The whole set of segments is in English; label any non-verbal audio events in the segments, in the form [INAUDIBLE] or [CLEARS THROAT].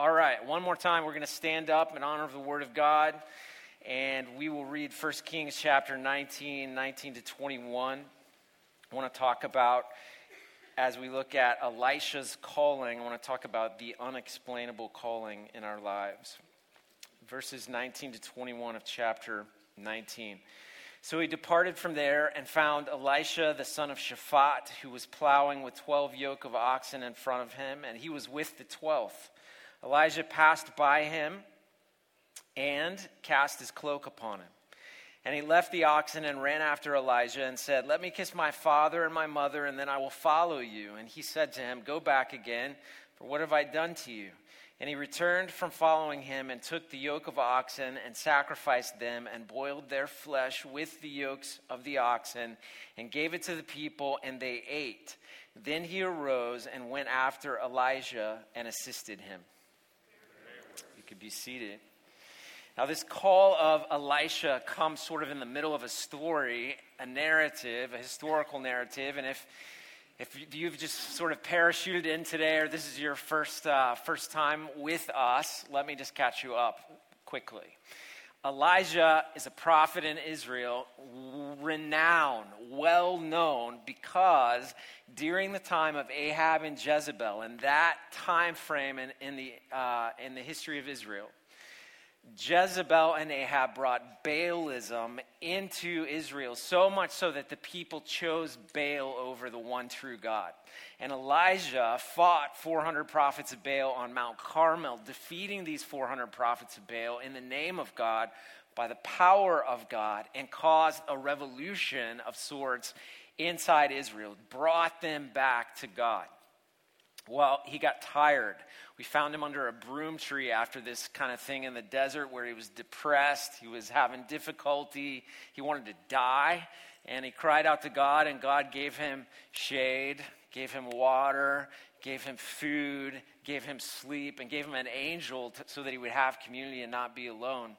All right, one more time, we're going to stand up in honor of the Word of God, and we will read 1 Kings chapter 19, 19 to 21. I want to talk about, as we look at Elisha's calling, I want to talk about the unexplainable calling in our lives. Verses 19 to 21 of chapter 19. So he departed from there and found Elisha, the son of Shaphat, who was plowing with 12 yoke of oxen in front of him, and he was with the 12th. Elijah passed by him and cast his cloak upon him. And he left the oxen and ran after Elijah and said, Let me kiss my father and my mother, and then I will follow you. And he said to him, Go back again, for what have I done to you? And he returned from following him and took the yoke of oxen and sacrificed them and boiled their flesh with the yokes of the oxen and gave it to the people, and they ate. Then he arose and went after Elijah and assisted him. Could be seated. Now, this call of Elisha comes sort of in the middle of a story, a narrative, a historical narrative. And if if you've just sort of parachuted in today, or this is your first, uh, first time with us, let me just catch you up quickly. Elijah is a prophet in Israel, renowned, well known, because during the time of Ahab and Jezebel, in that time frame in, in the, uh, in the history of Israel, Jezebel and Ahab brought Baalism into Israel, so much so that the people chose Baal over the one true God. And Elijah fought 400 prophets of Baal on Mount Carmel, defeating these 400 prophets of Baal in the name of God by the power of God, and caused a revolution of sorts inside Israel, brought them back to God. Well, he got tired. We found him under a broom tree after this kind of thing in the desert where he was depressed. He was having difficulty. He wanted to die. And he cried out to God, and God gave him shade, gave him water, gave him food, gave him sleep, and gave him an angel to, so that he would have community and not be alone.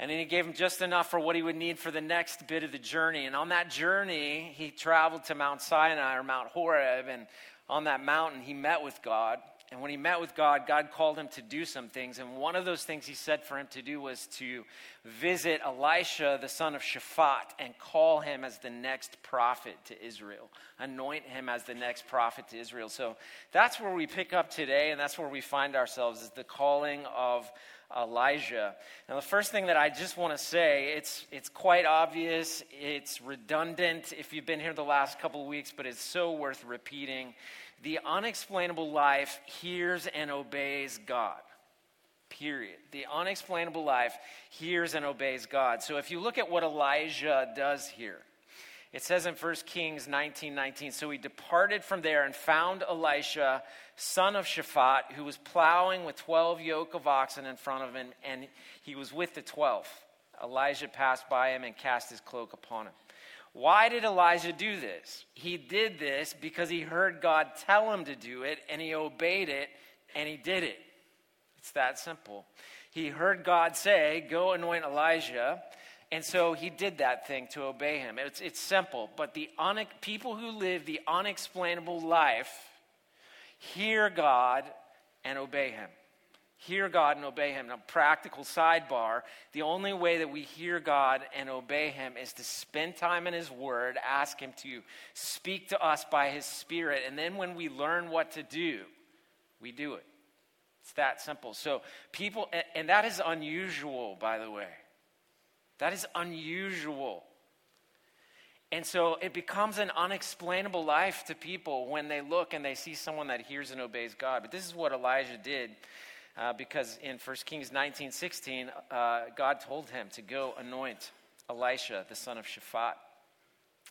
And then he gave him just enough for what he would need for the next bit of the journey. And on that journey, he traveled to Mount Sinai or Mount Horeb. And on that mountain, he met with God. And when he met with God, God called him to do some things. And one of those things he said for him to do was to visit Elisha, the son of Shaphat, and call him as the next prophet to Israel, anoint him as the next prophet to Israel. So that's where we pick up today, and that's where we find ourselves is the calling of Elijah. Now, the first thing that I just want to say, it's, it's quite obvious, it's redundant if you've been here the last couple of weeks, but it's so worth repeating. The unexplainable life hears and obeys God. Period. The unexplainable life hears and obeys God. So if you look at what Elijah does here, it says in 1 Kings 19 19, so he departed from there and found Elisha, son of Shaphat, who was plowing with 12 yoke of oxen in front of him, and he was with the 12. Elijah passed by him and cast his cloak upon him. Why did Elijah do this? He did this because he heard God tell him to do it, and he obeyed it, and he did it. It's that simple. He heard God say, Go anoint Elijah. And so he did that thing to obey him. It's, it's simple, but the un- people who live the unexplainable life hear God and obey him. Hear God and obey him. Now, practical sidebar the only way that we hear God and obey him is to spend time in his word, ask him to speak to us by his spirit, and then when we learn what to do, we do it. It's that simple. So, people, and that is unusual, by the way. That is unusual. And so it becomes an unexplainable life to people when they look and they see someone that hears and obeys God. But this is what Elijah did uh, because in 1 Kings 19 16, uh, God told him to go anoint Elisha, the son of Shaphat.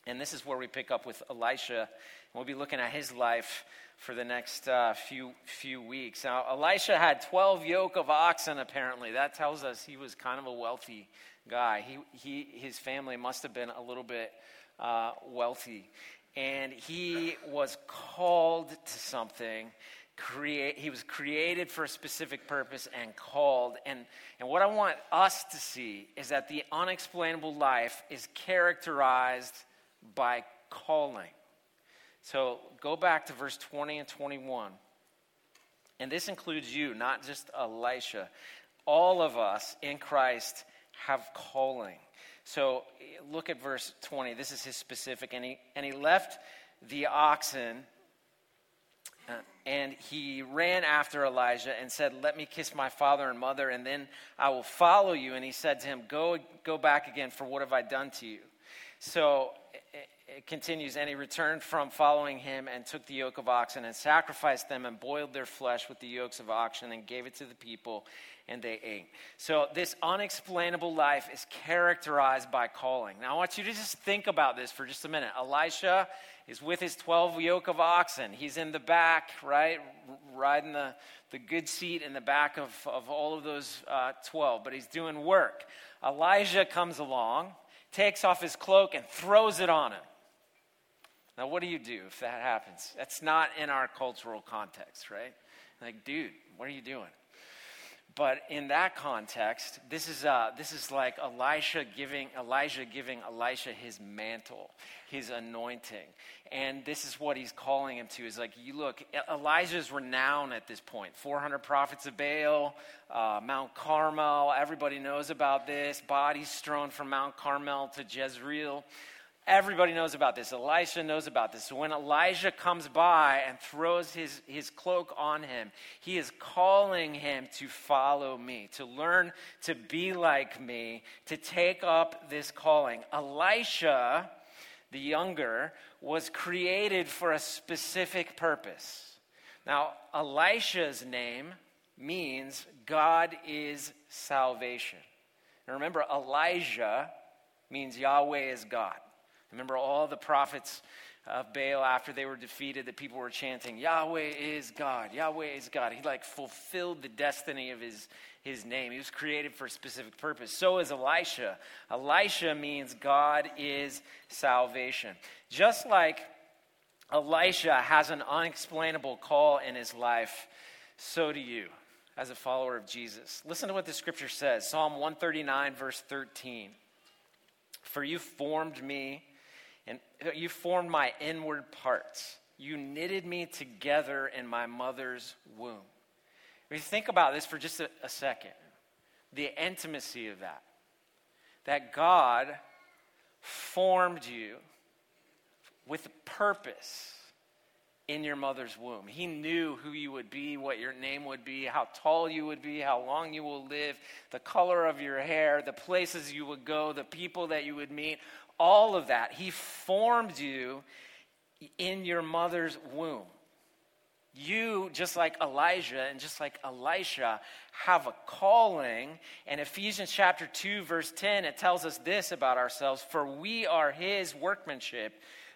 And this is where we pick up with Elisha. We'll be looking at his life for the next uh, few, few weeks. Now, Elisha had 12 yoke of oxen, apparently. That tells us he was kind of a wealthy guy. He, he, his family must have been a little bit uh, wealthy. And he was called to something. Create, he was created for a specific purpose and called. And, and what I want us to see is that the unexplainable life is characterized by calling. So go back to verse 20 and 21. And this includes you, not just Elisha. All of us in Christ have calling. So eh, look at verse 20. This is his specific. And he, and he left the oxen Uh, and he ran after Elijah and said, Let me kiss my father and mother, and then I will follow you. And he said to him, Go, go back again, for what have I done to you? So it continues, and he returned from following him and took the yoke of oxen and sacrificed them and boiled their flesh with the yokes of oxen and gave it to the people, and they ate. So, this unexplainable life is characterized by calling. Now, I want you to just think about this for just a minute. Elisha is with his 12 yoke of oxen. He's in the back, right? Riding the, the good seat in the back of, of all of those uh, 12, but he's doing work. Elijah comes along, takes off his cloak, and throws it on him. Now, what do you do if that happens? That's not in our cultural context, right? Like, dude, what are you doing? But in that context, this is, uh, this is like Elisha giving, Elijah giving Elisha his mantle, his anointing. And this is what he's calling him to is like, you look, Elijah's renowned at this point 400 prophets of Baal, uh, Mount Carmel, everybody knows about this, bodies strewn from Mount Carmel to Jezreel. Everybody knows about this. Elisha knows about this. So when Elijah comes by and throws his, his cloak on him, he is calling him to follow me, to learn to be like me, to take up this calling. Elisha, the younger, was created for a specific purpose. Now, Elisha's name means God is salvation. And remember, Elijah means Yahweh is God. Remember all the prophets of Baal after they were defeated that people were chanting, Yahweh is God, Yahweh is God. He like fulfilled the destiny of his, his name. He was created for a specific purpose. So is Elisha. Elisha means God is salvation. Just like Elisha has an unexplainable call in his life, so do you as a follower of Jesus. Listen to what the scripture says Psalm 139, verse 13. For you formed me and you formed my inward parts. You knitted me together in my mother's womb. If you think about this for just a, a second, the intimacy of that, that God formed you with purpose in your mother's womb. He knew who you would be, what your name would be, how tall you would be, how long you will live, the color of your hair, the places you would go, the people that you would meet all of that. He formed you in your mother's womb. You, just like Elijah and just like Elisha, have a calling. And Ephesians chapter 2, verse 10, it tells us this about ourselves For we are his workmanship,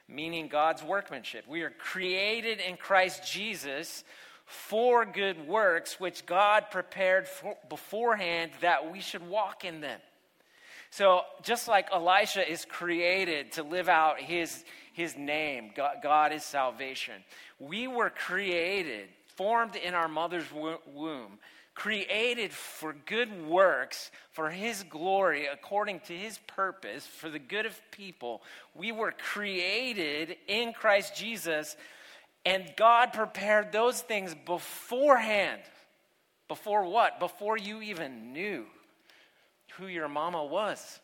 meaning God's workmanship. We are created in Christ Jesus for good works, which God prepared for, beforehand that we should walk in them. So, just like Elisha is created to live out his, his name, God, God is salvation, we were created, formed in our mother's womb, created for good works, for his glory, according to his purpose, for the good of people. We were created in Christ Jesus, and God prepared those things beforehand. Before what? Before you even knew who your mama was,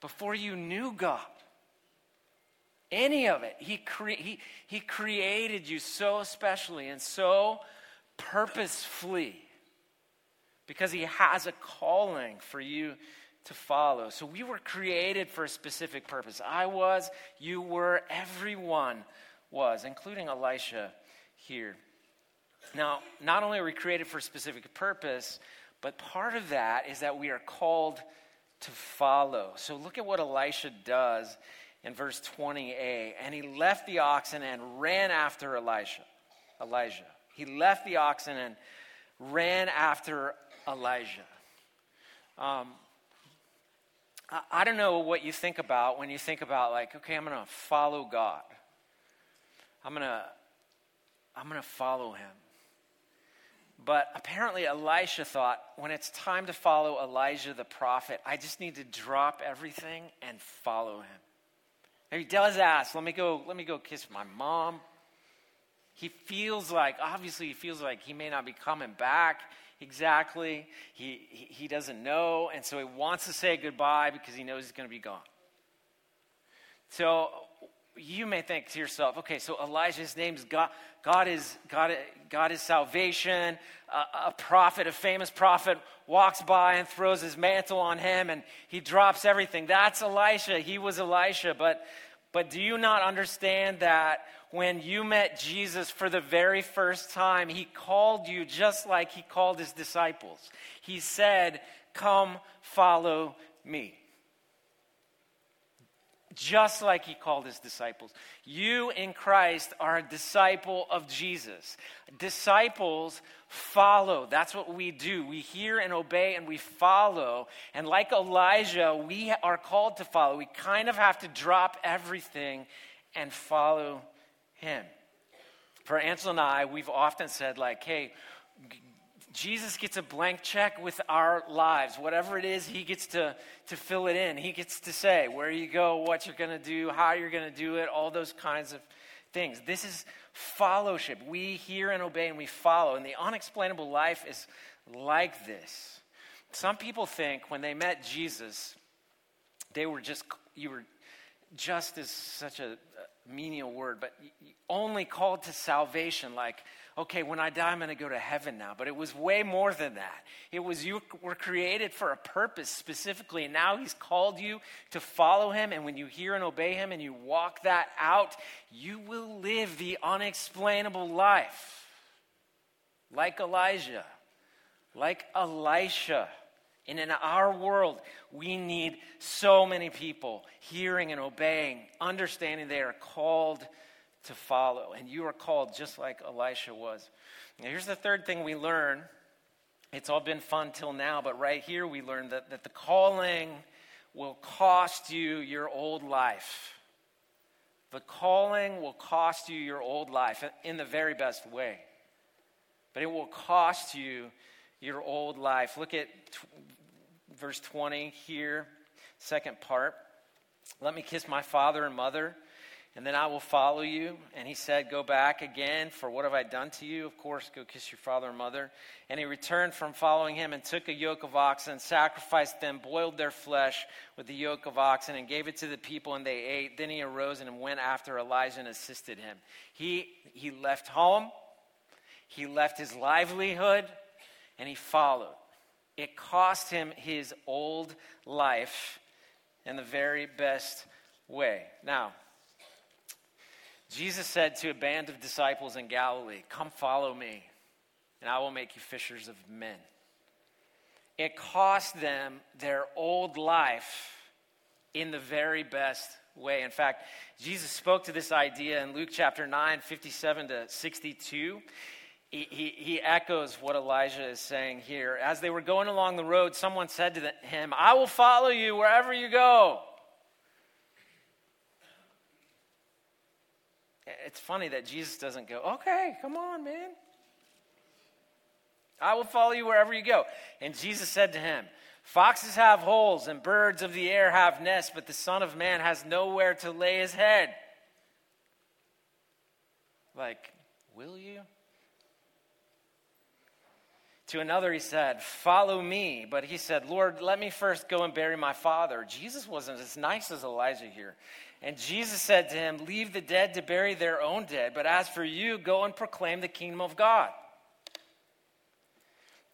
before you knew God. Any of it. He, cre- he, he created you so specially and so purposefully because He has a calling for you to follow. So we were created for a specific purpose. I was, you were, everyone was, including Elisha here. Now, not only are we created for a specific purpose, but part of that is that we are called to follow. So look at what Elisha does in verse 20a. And he left the oxen and ran after Elisha. Elijah. He left the oxen and ran after Elijah. Um, I, I don't know what you think about when you think about like, okay, I'm going to follow God. I'm going to I'm going to follow him. But apparently, Elisha thought, when it's time to follow Elijah the prophet, I just need to drop everything and follow him. And he does ask, let me go, let me go kiss my mom. He feels like, obviously, he feels like he may not be coming back exactly. He, he, he doesn't know, and so he wants to say goodbye because he knows he's going to be gone. So you may think to yourself, okay, so Elijah's name is God. God is, God, God is salvation. a prophet, a famous prophet, walks by and throws his mantle on him and he drops everything. That's Elisha. He was Elisha. But, but do you not understand that when you met Jesus for the very first time, he called you just like he called his disciples? He said, Come, follow me just like he called his disciples. You in Christ are a disciple of Jesus. Disciples follow. That's what we do. We hear and obey and we follow. And like Elijah, we are called to follow. We kind of have to drop everything and follow him. For Ansel and I, we've often said, like, hey, Jesus gets a blank check with our lives. Whatever it is, he gets to, to fill it in. He gets to say where you go, what you're going to do, how you're going to do it, all those kinds of things. This is fellowship. We hear and obey and we follow. And the unexplainable life is like this. Some people think when they met Jesus, they were just, you were just is such a menial word, but only called to salvation, like, okay, when I die, I'm going to go to heaven now. But it was way more than that. It was you were created for a purpose specifically, and now He's called you to follow Him. And when you hear and obey Him and you walk that out, you will live the unexplainable life, like Elijah, like Elisha. And in our world, we need so many people hearing and obeying, understanding they are called to follow. And you are called just like Elisha was. Now, here's the third thing we learn. It's all been fun till now, but right here we learn that, that the calling will cost you your old life. The calling will cost you your old life in the very best way. But it will cost you your old life. Look at t- verse 20 here, second part. Let me kiss my father and mother and then I will follow you. And he said, Go back again, for what have I done to you? Of course, go kiss your father and mother. And he returned from following him and took a yoke of oxen, sacrificed them, boiled their flesh with the yoke of oxen, and gave it to the people, and they ate. Then he arose and went after Elijah and assisted him. He, he left home, he left his livelihood, and he followed. It cost him his old life in the very best way. Now, Jesus said to a band of disciples in Galilee, Come follow me, and I will make you fishers of men. It cost them their old life in the very best way. In fact, Jesus spoke to this idea in Luke chapter 9, 57 to 62. He, he, he, echoes what Elijah is saying here. As they were going along the road, someone said to him, I will follow you wherever you go. It's funny that Jesus doesn't go, okay, come on, man. I will follow you wherever you go. And Jesus said to him, Foxes have holes and birds of the air have nests, but the Son of Man has nowhere to lay his head. Like, will you? To another, he said, Follow me. But he said, Lord, let me first go and bury my father. Jesus wasn't as nice as Elijah here. And Jesus said to him, Leave the dead to bury their own dead, but as for you, go and proclaim the kingdom of God.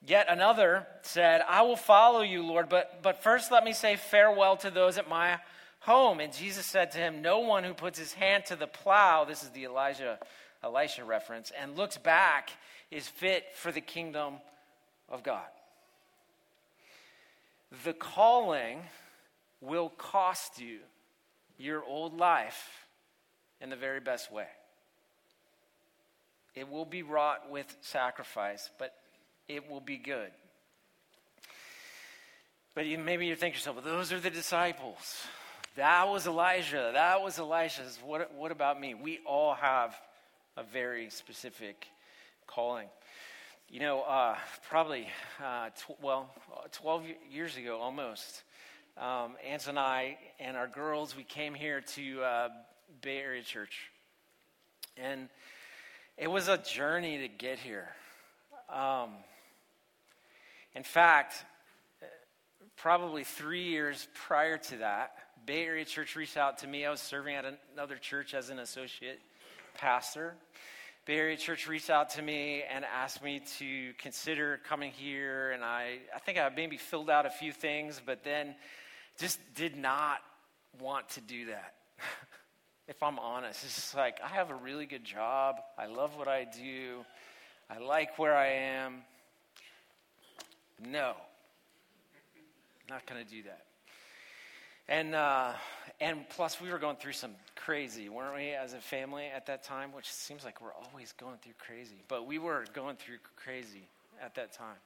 Yet another said, I will follow you, Lord, but, but first let me say farewell to those at my home. And Jesus said to him, No one who puts his hand to the plow, this is the Elijah, Elisha reference, and looks back is fit for the kingdom of God. The calling will cost you your old life in the very best way. It will be wrought with sacrifice, but it will be good. But you, maybe you think to yourself, well, those are the disciples. That was Elijah. That was Elisha's. What, what about me? We all have a very specific calling. You know, uh, probably, uh, tw- well, 12 years ago almost, um, and I and our girls, we came here to uh, Bay Area Church. And, it was a journey to get here. Um, in fact, probably three years prior to that, Bay Area Church reached out to me. I was serving at another church as an associate pastor. Bay Area Church reached out to me and asked me to consider coming here, and I, I think I maybe filled out a few things, but then just did not want to do that. [LAUGHS] if I'm honest, it's just like I have a really good job. I love what I do. I like where I am. No, not going to do that. And, uh, and plus, we were going through some crazy, weren't we, as a family at that time? Which seems like we're always going through crazy. But we were going through crazy at that time.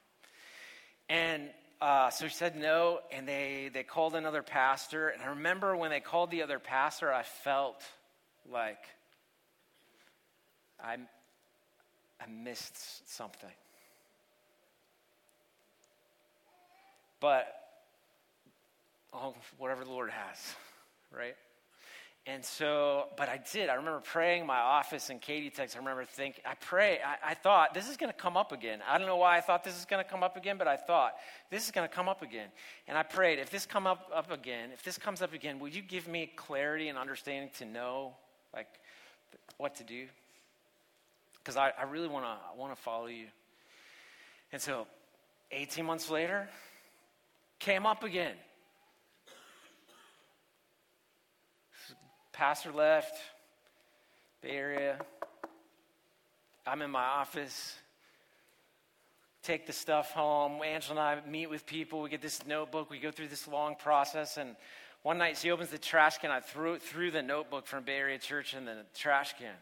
And uh, so she said no, and they, they called another pastor. And I remember when they called the other pastor, I felt like I, I missed something. But oh, whatever the Lord has, right? And so, but I did. I remember praying in my office and Katie texted. I remember thinking, I pray, I, I thought this is going to come up again. I don't know why I thought this is going to come up again, but I thought this is going to come up again. And I prayed, if this come up, up again, if this comes up again, will you give me clarity and understanding to know, like, what to do? Because I, I really want to want to follow you. And so, 18 months later, came up again. Pastor left, Bay Area. I'm in my office. Take the stuff home. Angela and I meet with people. We get this notebook. We go through this long process. And one night she opens the trash can. I threw, threw the notebook from Bay Area Church in the trash can.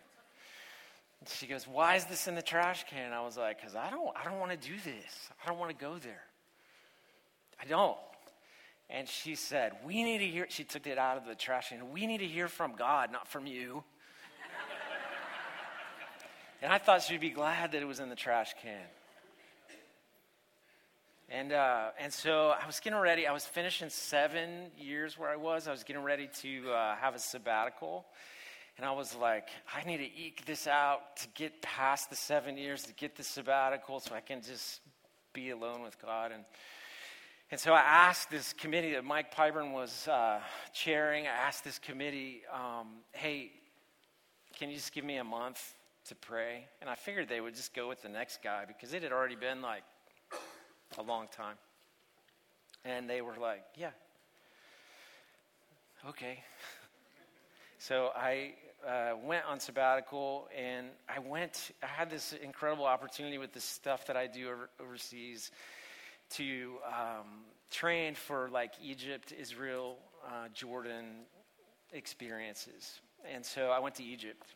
She goes, Why is this in the trash can? I was like, Because I don't, I don't want to do this. I don't want to go there. I don't. And she said, We need to hear, she took it out of the trash can. We need to hear from God, not from you. and I thought she'd be glad that it was in the trash can. And, uh, and so I was getting ready. I was finishing seven years where I was. I was getting ready to uh, have a sabbatical. And I was like, I need to eke this out to get past the seven years, to get the sabbatical so I can just be alone with God. And and so I asked this committee that Mike Pyburn was uh, chairing, I asked this committee, um, hey, can you just give me a month to pray? And I figured they would just go with the next guy because it had already been like a long time. And they were like, yeah. Okay. [LAUGHS] so I uh, went on sabbatical and I went, I had this incredible opportunity with the stuff that I do over, overseas to um, train for like Egypt, Israel, uh, Jordan experiences. And so I went to Egypt.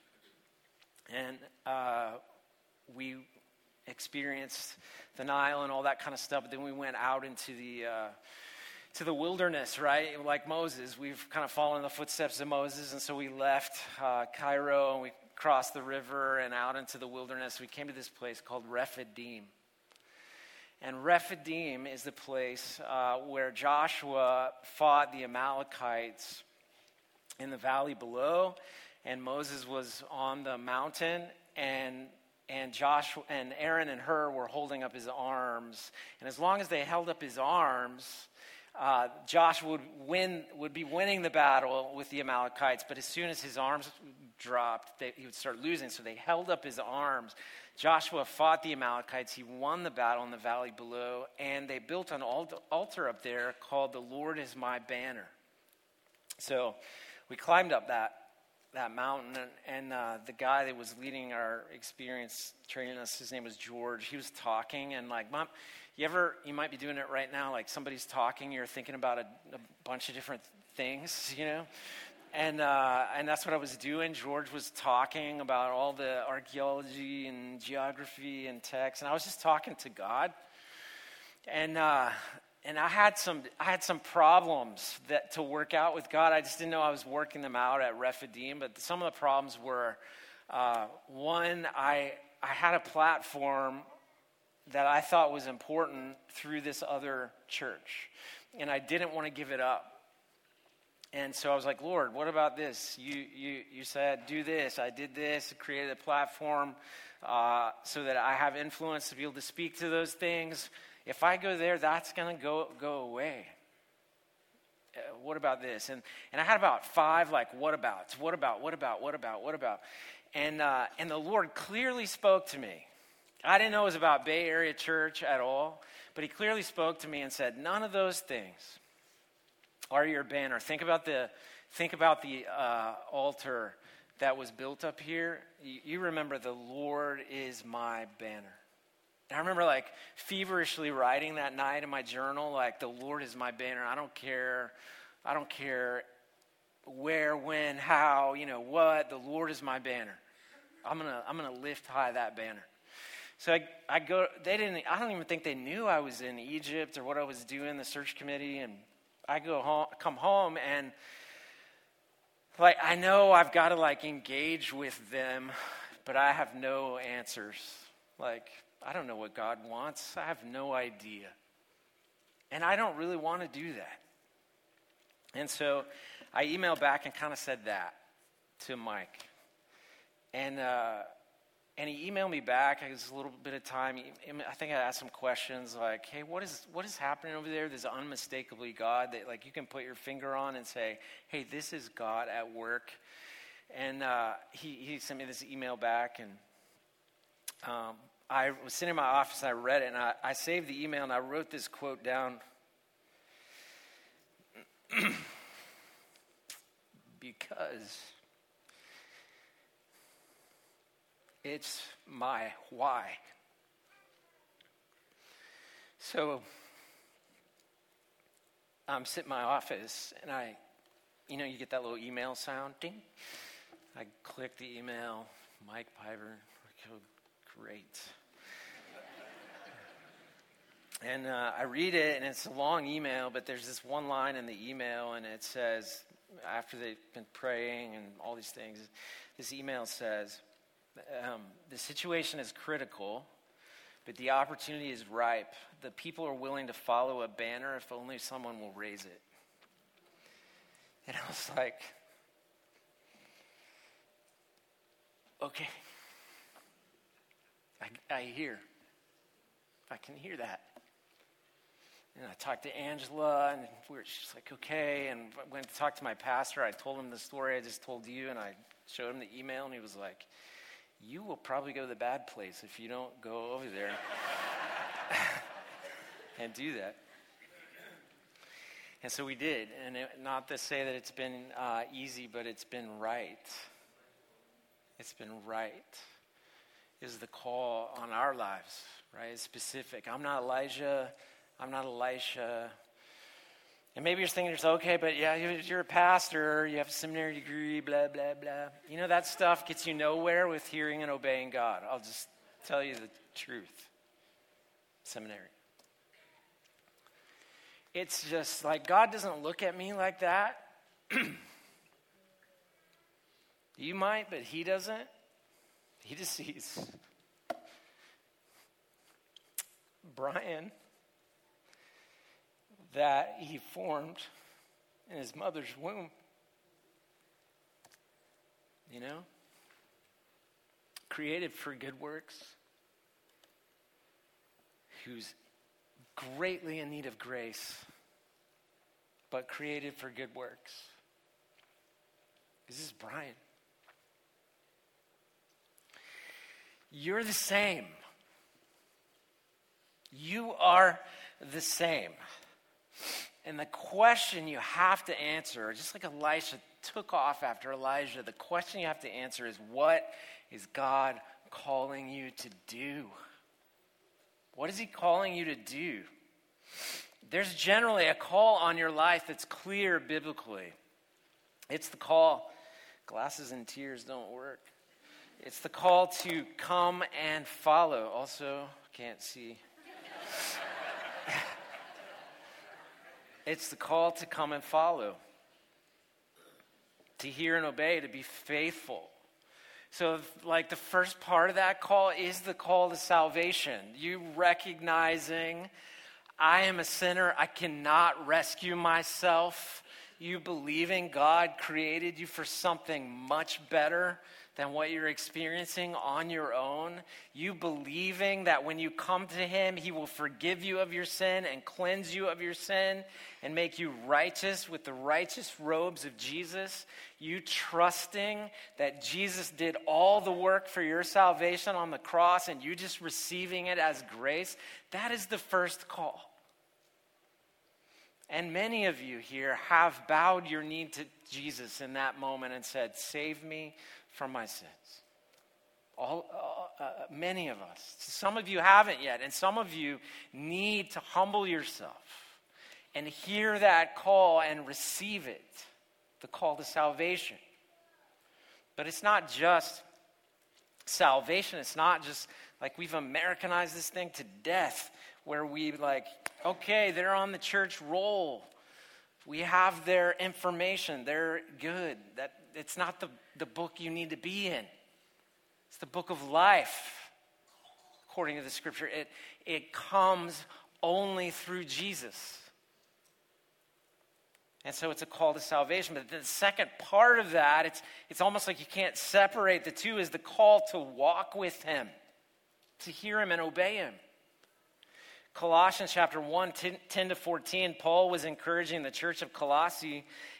And uh, we experienced the Nile and all that kind of stuff. But then we went out into the uh, to the wilderness, right? Like Moses, we've kind of followed in the footsteps of Moses, and so we left uh, Cairo and we crossed the river and out into the wilderness. We came to this place called Rephidim. And Rephidim is the place uh, where Joshua fought the Amalekites in the valley below, and Moses was on the mountain, and and Joshua and Aaron and Hur were holding up his arms, and as long as they held up his arms, uh, Joshua would win would be winning the battle with the Amalekites. But as soon as his arms dropped, they, he would start losing. So they held up his arms Joshua fought the Amalekites. He won the battle in the valley below, and they built an altar up there called The Lord is My Banner. So we climbed up that, that mountain, and, and uh, the guy that was leading our experience training us, his name was George, he was talking, and like, Mom, you ever, you might be doing it right now, like somebody's talking, you're thinking about a, a bunch of different things, [LAUGHS] you know? And uh, and that's what I was doing. George was talking about all the archaeology and geography and text, and I was just talking to God. And uh, and I had some I had some problems that to work out with God. I just didn't know I was working them out at Rephidim. But some of the problems were uh, one, I I had a platform that I thought was important through this other church, and I didn't want to give it up. And so I was like, Lord, what about this? You, you, you said, do this. I did this, created a platform uh, so that I have influence to be able to speak to those things. If I go there, that's going to go go away. Uh, what about this? And, and I had about five, like, what about? What about? What about? What about? What about? And, uh, and the Lord clearly spoke to me. I didn't know it was about Bay Area Church at all, but He clearly spoke to me and said, none of those things are your banner. Think about the, think about the uh, altar that was built up here. You, you remember the Lord is my banner. And I remember like feverishly writing that night in my journal, like the Lord is my banner. I don't care. I don't care where, when, how, you know, what. The Lord is my banner. I'm gonna, I'm gonna lift high that banner. So I, I go. They didn't. I don't even think they knew I was in Egypt or what I was doing. The search committee and I go home, come home, and like I know I've got to like engage with them, but I have no answers. Like I don't know what God wants. I have no idea, and I don't really want to do that. And so I emailed back and kind of said that to Mike, and. Uh, and he emailed me back. It was a little bit of time. I think I asked some questions like, "Hey, what is what is happening over there? There's unmistakably God that like you can put your finger on and say, "Hey, this is God at work." And uh, he he sent me this email back, and um, I was sitting in my office and I read it, and I, I saved the email and I wrote this quote down. [CLEARS THROAT] because It's my why. So I'm sitting in my office and I, you know, you get that little email sound, ding. I click the email, Mike Piver. Great. and uh, I read it, and it's a long email, but there's this one line in the email, and it says, after they've been praying and all these things, this email says, um, the situation is critical, but the opportunity is ripe. The people are willing to follow a banner if only someone will raise it. And I was like, okay. I, I hear. I can hear that. And I talked to Angela, and we were, she's like, okay. And I went to talk to my pastor. I told him the story I just told you, and I showed him the email, and he was like, you will probably go to the bad place if you don't go over there [LAUGHS] and do that. And so we did. And it, not to say that it's been uh, easy, but it's been right. It's been right. Is the call on our lives, right? It's specific. I'm not Elijah. I'm not Elisha. And maybe you're thinking okay, but yeah, you're a pastor, you have a seminary degree, blah, blah, blah. You know, that stuff gets you nowhere with hearing and obeying God. I'll just tell you the truth. Seminary. It's just like God doesn't look at me like that. [CLEARS THROAT] you might, but He doesn't. He [LAUGHS] just sees Brian that he formed in his mother's womb. You know? Created for good works, who's greatly in need of grace, but created for good works. This is Brian. You're the same. You are the same. And the question you have to answer, just like Elisha took off after Elijah, the question you have to answer is what is God calling you to do? What is He calling you to do? There's generally a call on your life that's clear biblically. It's the call, glasses and tears don't work. It's the call to come and follow. Also, can't see. It's the call to come and follow, to hear and obey, to be faithful. So, like the first part of that call is the call to salvation. You recognizing I am a sinner, I cannot rescue myself. you believing God created you for something much better than what you're experiencing on your own. You believing that when you come to Him, He will forgive you of your sin and cleanse you of your sin and make you righteous with the righteous robes of Jesus. You trusting that Jesus did all the work for your salvation on the cross and you just receiving it as grace. That is the first call. And many of you here have bowed your knee to Jesus in that moment and said, Save me from my sins. All, uh, uh, many of us. Some of you haven't yet, and some of you need to humble yourself and hear that call and receive it the call to salvation. But it's not just salvation, it's not just like we've Americanized this thing to death where we like, okay, they're on the church roll. We have their information. They're good. That it's not the, the book you need to be in. It's the book of life. According to the scripture, it, it comes only through Jesus. And so it's a call to salvation. But the second part of that, it's, it's almost like you can't separate the two, is the call to walk with Him, to hear Him and obey Him. Colossians chapter 1, 10, 10, to 14, Paul was encouraging the church of Colossae.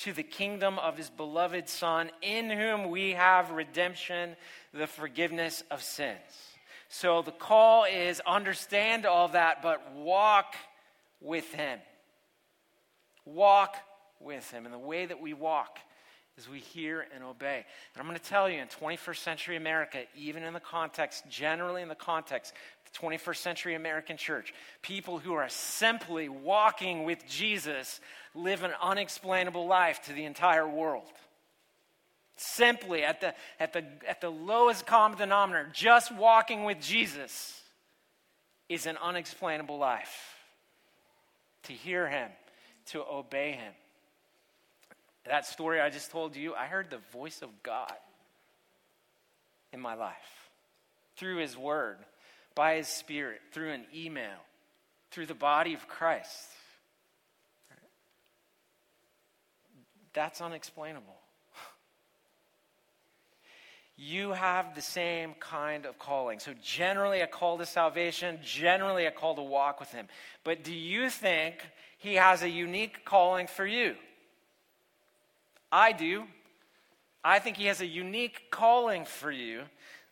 to the kingdom of his beloved Son, in whom we have redemption, the forgiveness of sins. So the call is understand all that, but walk with him. Walk with him. And the way that we walk is we hear and obey. And I'm going to tell you, in 21st century America, even in the context, generally in the context, the 21st century American church, people who are simply walking with Jesus live an unexplainable life to the entire world. Simply, at the, at the, at the lowest common denominator, just walking with Jesus is an unexplainable life. To hear him, to obey him. That story I just told you, I heard the voice of God in my life through his word by His Spirit, through an email, through the body of Christ. That's unexplainable. You have the same kind of calling. So, generally, a call to salvation, generally, a call to walk with Him. But do you think He has a unique calling for you? I do. I think He has a unique calling for you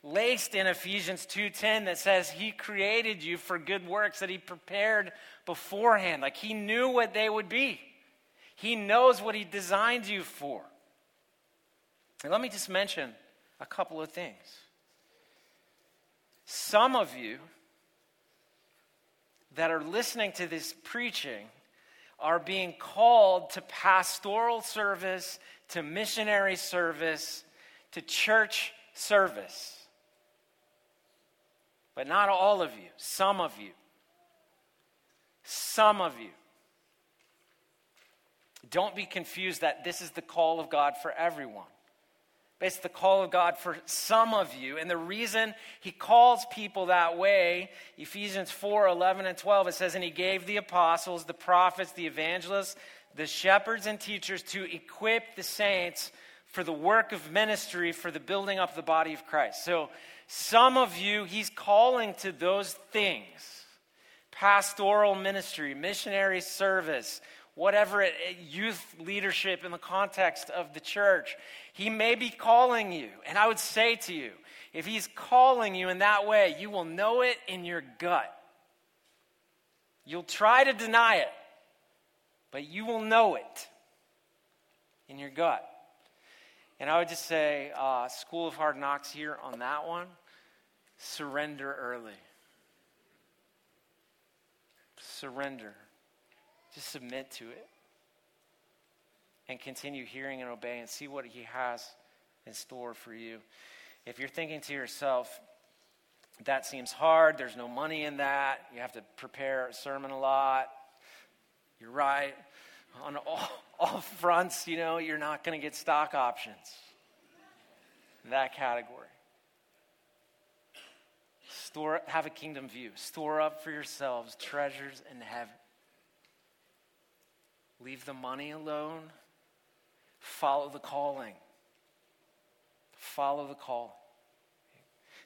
laced in Ephesians 2:10 that says he created you for good works that he prepared beforehand like he knew what they would be. He knows what he designed you for. And let me just mention a couple of things. Some of you that are listening to this preaching are being called to pastoral service, to missionary service, to church service. But not all of you, some of you. Some of you. Don't be confused that this is the call of God for everyone. But it's the call of God for some of you. And the reason he calls people that way, Ephesians 4 11 and 12, it says, And he gave the apostles, the prophets, the evangelists, the shepherds, and teachers to equip the saints for the work of ministry, for the building up the body of Christ. So some of you, he's calling to those things pastoral ministry, missionary service, whatever it, youth leadership in the context of the church. He may be calling you. And I would say to you, if he's calling you in that way, you will know it in your gut. You'll try to deny it, but you will know it in your gut. And I would just say, uh, School of Hard Knocks here on that one surrender early. Surrender. Submit to it. and continue hearing and obeying and see what He has in store for you. If you're thinking to yourself, that seems hard, there's no money in that, you have to prepare a sermon a lot, you're right. On all, [LAUGHS] all fronts, you know, you're not going to get stock options. in That category. Store, have a kingdom view. Store up for yourselves treasures in heaven. Leave the money alone. Follow the calling. Follow the call.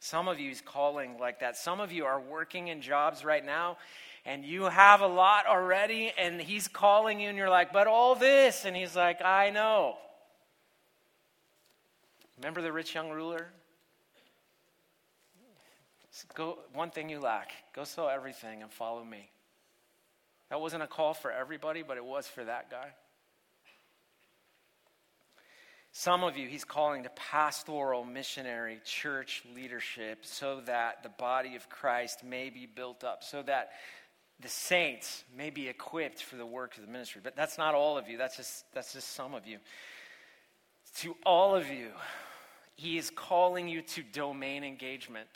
Some of you is calling like that. Some of you are working in jobs right now and you have a lot already, and he's calling you, and you're like, but all this. And he's like, I know. Remember the rich young ruler? Go, one thing you lack go sell everything and follow me. That wasn't a call for everybody, but it was for that guy. Some of you, he's calling to pastoral, missionary, church leadership so that the body of Christ may be built up, so that the saints may be equipped for the work of the ministry. But that's not all of you, that's just, that's just some of you. To all of you, he is calling you to domain engagement.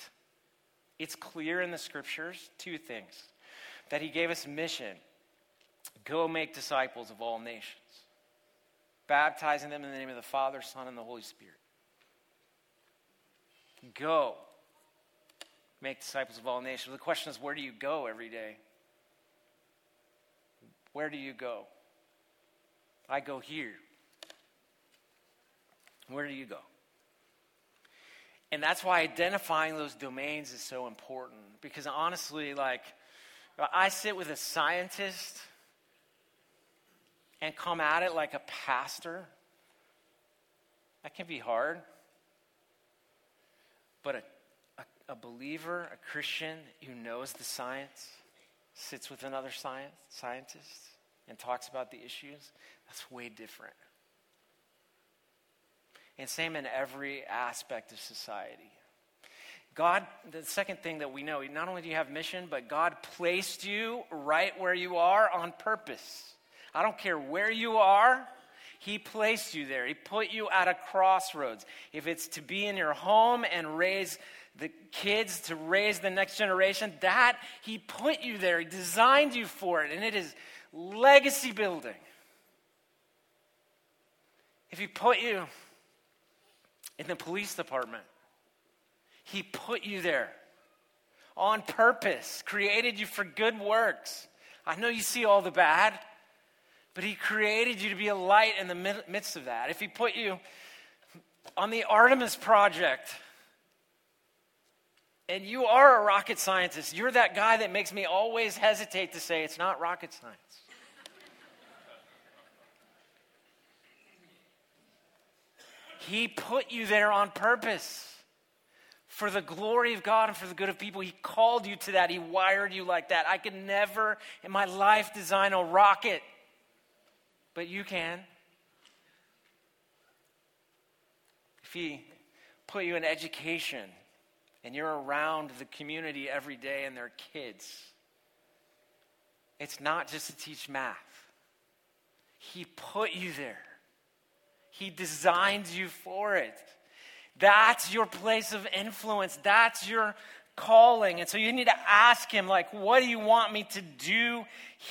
It's clear in the scriptures two things that he gave us mission go make disciples of all nations, baptizing them in the name of the Father, Son, and the Holy Spirit. Go make disciples of all nations. The question is, where do you go every day? Where do you go? I go here. Where do you go? And that's why identifying those domains is so important. Because honestly, like, I sit with a scientist and come at it like a pastor. That can be hard. But a, a, a believer, a Christian who knows the science, sits with another science, scientist and talks about the issues, that's way different. And same in every aspect of society. God, the second thing that we know, not only do you have mission, but God placed you right where you are on purpose. I don't care where you are, He placed you there. He put you at a crossroads. If it's to be in your home and raise the kids to raise the next generation, that He put you there. He designed you for it. And it is legacy building. If He put you in the police department, He put you there on purpose, created you for good works. I know you see all the bad, but He created you to be a light in the midst of that. If He put you on the Artemis Project, and you are a rocket scientist. You're that guy that makes me always hesitate to say it's not rocket science. he put you there on purpose for the glory of God and for the good of people. He called you to that. He wired you like that. I could never in my life design a rocket, but you can. If He put you in education, and you're around the community every day and their kids, it's not just to teach math. He put you there, He designed you for it. That's your place of influence. That's your calling. And so you need to ask him, like, what do you want me to do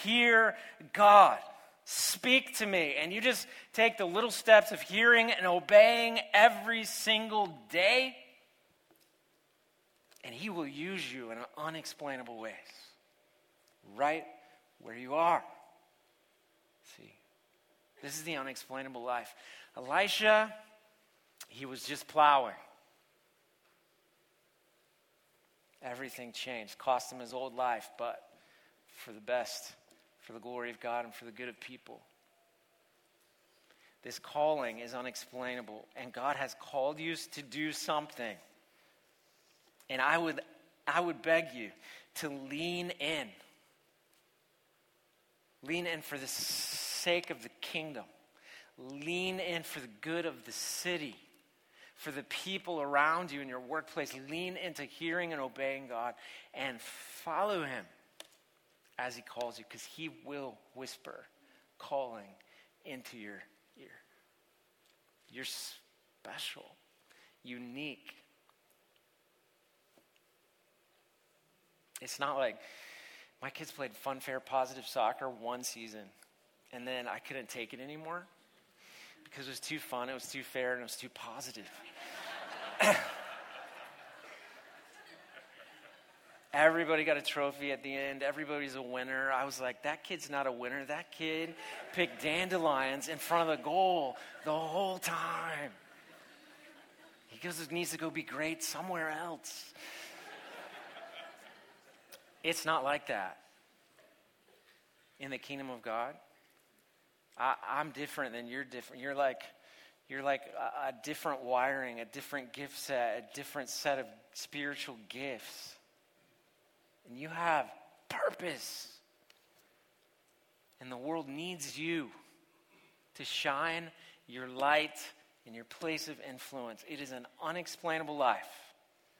here, God? Speak to me. And you just take the little steps of hearing and obeying every single day and He will use you in unexplainable ways, right where you are. See, this is the unexplainable life. Elisha, he was just plowing. Everything changed. Cost him his old life, but for the best, for the glory of God and for the good of people. This calling is unexplainable, and God has called you to do something. And I would, I would beg you to lean in. Lean in for the sake of the kingdom. Lean in for the good of the city, for the people around you in your workplace. Lean into hearing and obeying God and follow Him as He calls you, because He will whisper calling into your You're, you're special, unique. It's not like my kids played funfair positive soccer one season, and then I couldn't take it anymore because it was too fun, it was too fair, and it was too positive. [LAUGHS] Everybody got a trophy at the end. Everybody's a winner. I was like, that kid's not a winner. That kid picked dandelions in front of the goal the whole time. He goes, needs to go be great somewhere else. It's not like that in the kingdom of God. I, am different than you're different. You're like, you're like a, a different wiring, a different gift set, a different set of spiritual gifts. And you have purpose. And the world needs you to shine your light in your place of influence. It is an unexplainable life.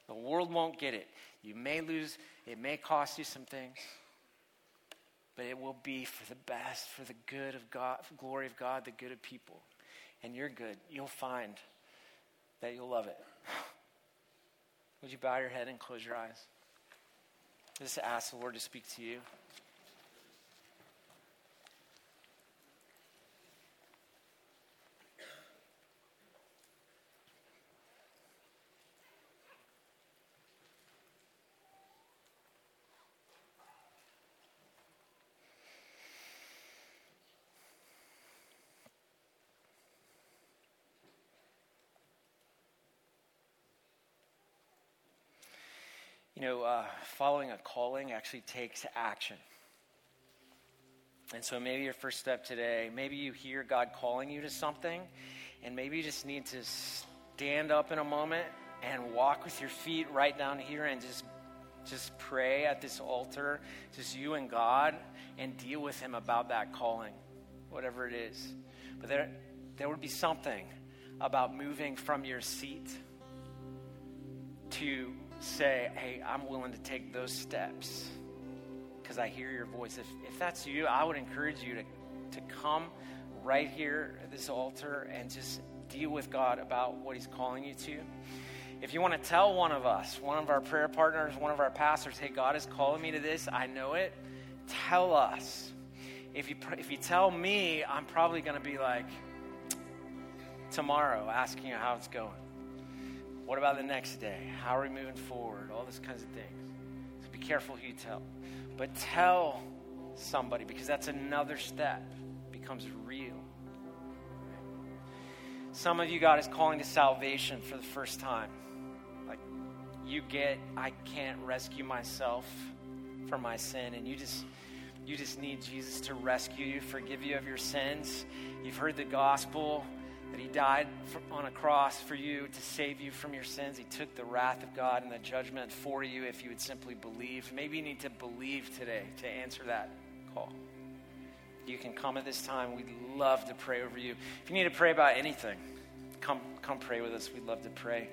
The world won't get it. You may lose, it may cost you some things, but it will be for the best, for the good of God, glory of God, the good of people. And you're good. You'll find that you'll love it. [LAUGHS] Would you bow your head and close your eyes? Just ask the Lord to speak to you. Know, uh, following a calling actually takes action. And so maybe your first step today, maybe you hear God calling you to something, and maybe you just need to stand up in a moment and walk with your feet right down here and just just pray at this altar, just you and God, and deal with Him about that calling, whatever it is. But there, there would be something about moving from your seat to say, hey, I'm willing to take those steps because I hear your voice. If, if that's you, I would encourage you to, to come right here at this altar and just deal with God about what He's calling you to. If you want to tell one of us, one of our prayer partners, one of our pastors, hey, God is calling me to this, I know it, tell us. If you, if you tell me, I'm probably going to be like, tomorrow, asking you how it's going. What about the next day? How are we moving forward? All those kinds of things. So be careful who you tell. But tell somebody because that's another step. It becomes real. Some of you, God is calling to salvation for the first time. Like you get, I can't rescue myself from my sin, and you just you just need Jesus to rescue you, forgive you of your sins. You've heard the gospel that He died for, on a cross for you to save you from your sins. He took the wrath of God and the judgment for you if you would simply believe. Maybe you need to believe today to answer that call. You can come at this time. We'd love to pray over you. If you need to pray about anything, come, come pray with us. We'd love to pray.